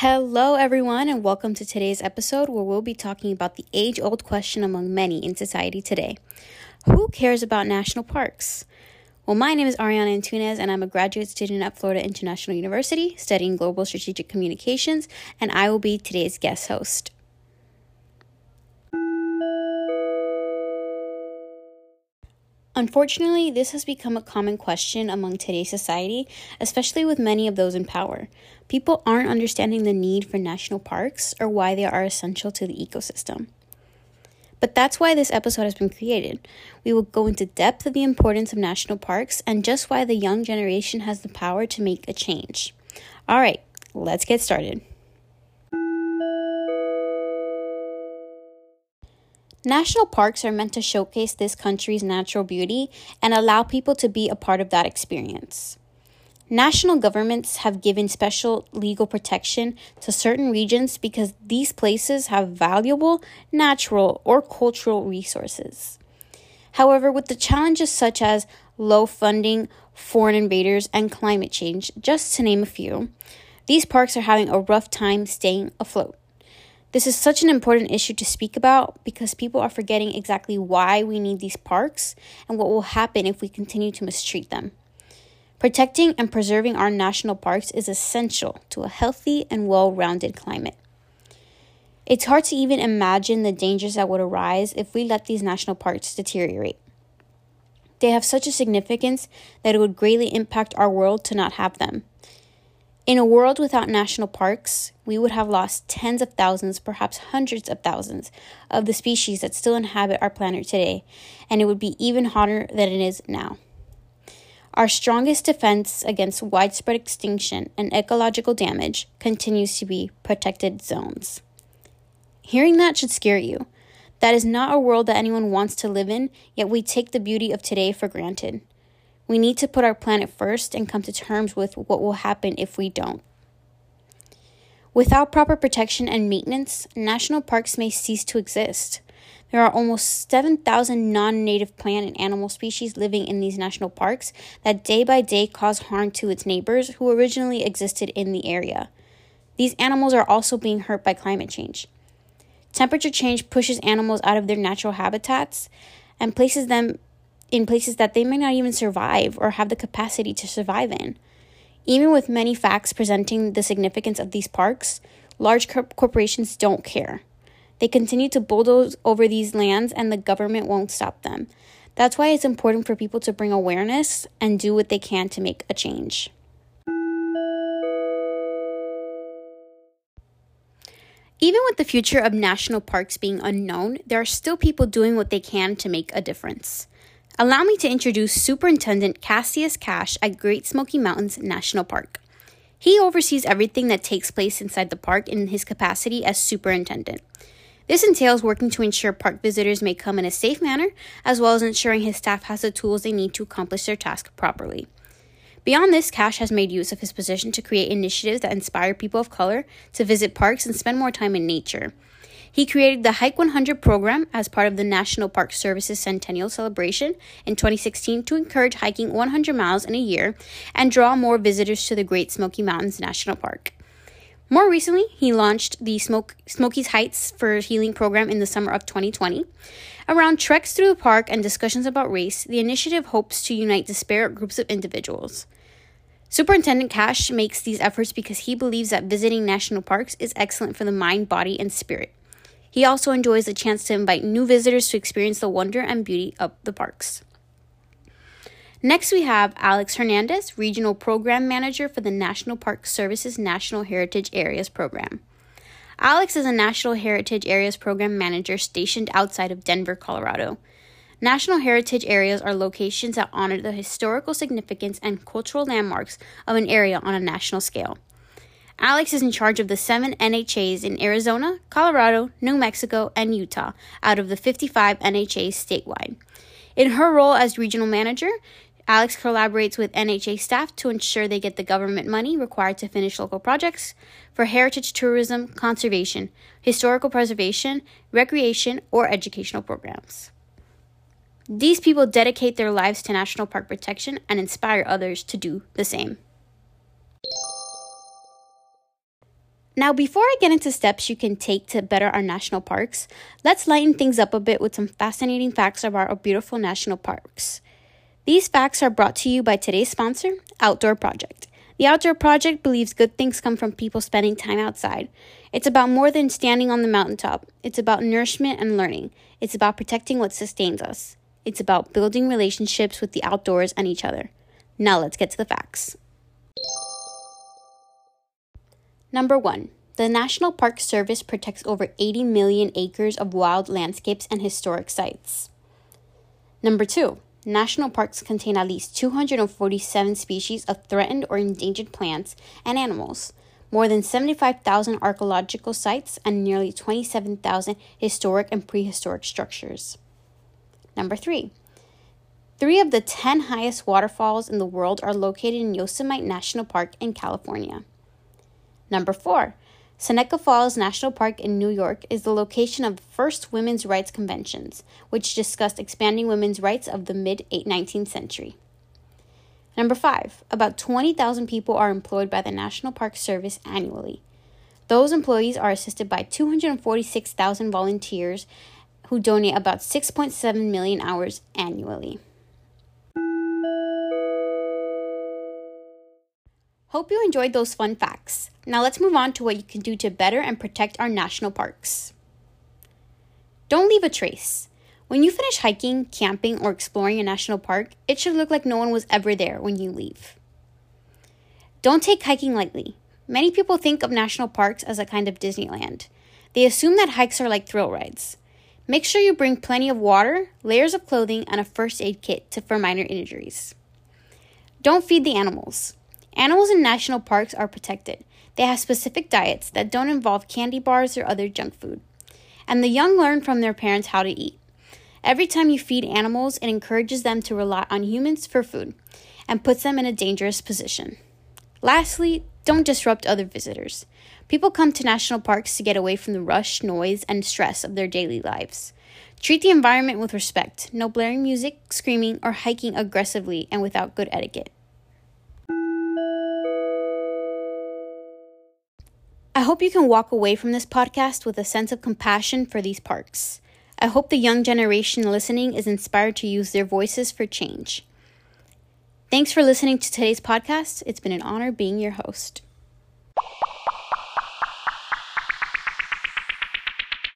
Hello, everyone, and welcome to today's episode where we'll be talking about the age old question among many in society today Who cares about national parks? Well, my name is Ariana Antunes, and I'm a graduate student at Florida International University studying global strategic communications, and I will be today's guest host. Unfortunately, this has become a common question among today's society, especially with many of those in power. People aren't understanding the need for national parks or why they are essential to the ecosystem. But that's why this episode has been created. We will go into depth of the importance of national parks and just why the young generation has the power to make a change. All right, let's get started. National parks are meant to showcase this country's natural beauty and allow people to be a part of that experience. National governments have given special legal protection to certain regions because these places have valuable natural or cultural resources. However, with the challenges such as low funding, foreign invaders, and climate change, just to name a few, these parks are having a rough time staying afloat. This is such an important issue to speak about because people are forgetting exactly why we need these parks and what will happen if we continue to mistreat them. Protecting and preserving our national parks is essential to a healthy and well rounded climate. It's hard to even imagine the dangers that would arise if we let these national parks deteriorate. They have such a significance that it would greatly impact our world to not have them. In a world without national parks, we would have lost tens of thousands, perhaps hundreds of thousands, of the species that still inhabit our planet today, and it would be even hotter than it is now. Our strongest defense against widespread extinction and ecological damage continues to be protected zones. Hearing that should scare you. That is not a world that anyone wants to live in, yet we take the beauty of today for granted. We need to put our planet first and come to terms with what will happen if we don't. Without proper protection and maintenance, national parks may cease to exist. There are almost 7,000 non native plant and animal species living in these national parks that day by day cause harm to its neighbors who originally existed in the area. These animals are also being hurt by climate change. Temperature change pushes animals out of their natural habitats and places them in places that they may not even survive or have the capacity to survive in. Even with many facts presenting the significance of these parks, large corporations don't care. They continue to bulldoze over these lands and the government won't stop them. That's why it's important for people to bring awareness and do what they can to make a change. Even with the future of national parks being unknown, there are still people doing what they can to make a difference. Allow me to introduce Superintendent Cassius Cash at Great Smoky Mountains National Park. He oversees everything that takes place inside the park in his capacity as superintendent. This entails working to ensure park visitors may come in a safe manner, as well as ensuring his staff has the tools they need to accomplish their task properly. Beyond this, Cash has made use of his position to create initiatives that inspire people of color to visit parks and spend more time in nature. He created the Hike 100 program as part of the National Park Service's centennial celebration in 2016 to encourage hiking 100 miles in a year and draw more visitors to the Great Smoky Mountains National Park. More recently, he launched the Smoke, Smokies Hikes for Healing program in the summer of 2020. Around treks through the park and discussions about race, the initiative hopes to unite disparate groups of individuals. Superintendent Cash makes these efforts because he believes that visiting national parks is excellent for the mind, body, and spirit. He also enjoys the chance to invite new visitors to experience the wonder and beauty of the parks. Next, we have Alex Hernandez, Regional Program Manager for the National Park Services National Heritage Areas Program. Alex is a National Heritage Areas Program Manager stationed outside of Denver, Colorado. National Heritage Areas are locations that honor the historical significance and cultural landmarks of an area on a national scale. Alex is in charge of the seven NHAs in Arizona, Colorado, New Mexico, and Utah out of the 55 NHAs statewide. In her role as regional manager, Alex collaborates with NHA staff to ensure they get the government money required to finish local projects for heritage tourism, conservation, historical preservation, recreation, or educational programs. These people dedicate their lives to national park protection and inspire others to do the same. Now, before I get into steps you can take to better our national parks, let's lighten things up a bit with some fascinating facts about our beautiful national parks. These facts are brought to you by today's sponsor, Outdoor Project. The Outdoor Project believes good things come from people spending time outside. It's about more than standing on the mountaintop, it's about nourishment and learning. It's about protecting what sustains us. It's about building relationships with the outdoors and each other. Now let's get to the facts. Number one, the National Park Service protects over 80 million acres of wild landscapes and historic sites. Number two, national parks contain at least 247 species of threatened or endangered plants and animals, more than 75,000 archaeological sites, and nearly 27,000 historic and prehistoric structures. Number three, three of the 10 highest waterfalls in the world are located in Yosemite National Park in California. Number four, Seneca Falls National Park in New York is the location of the first women's rights conventions, which discussed expanding women's rights of the mid 19th century. Number five, about 20,000 people are employed by the National Park Service annually. Those employees are assisted by 246,000 volunteers who donate about 6.7 million hours annually. Hope you enjoyed those fun facts. Now let's move on to what you can do to better and protect our national parks. Don't leave a trace. When you finish hiking, camping, or exploring a national park, it should look like no one was ever there when you leave. Don't take hiking lightly. Many people think of national parks as a kind of Disneyland. They assume that hikes are like thrill rides. Make sure you bring plenty of water, layers of clothing, and a first aid kit to, for minor injuries. Don't feed the animals. Animals in national parks are protected. They have specific diets that don't involve candy bars or other junk food. And the young learn from their parents how to eat. Every time you feed animals, it encourages them to rely on humans for food and puts them in a dangerous position. Lastly, don't disrupt other visitors. People come to national parks to get away from the rush, noise, and stress of their daily lives. Treat the environment with respect, no blaring music, screaming, or hiking aggressively and without good etiquette. I hope you can walk away from this podcast with a sense of compassion for these parks. I hope the young generation listening is inspired to use their voices for change. Thanks for listening to today's podcast. It's been an honor being your host.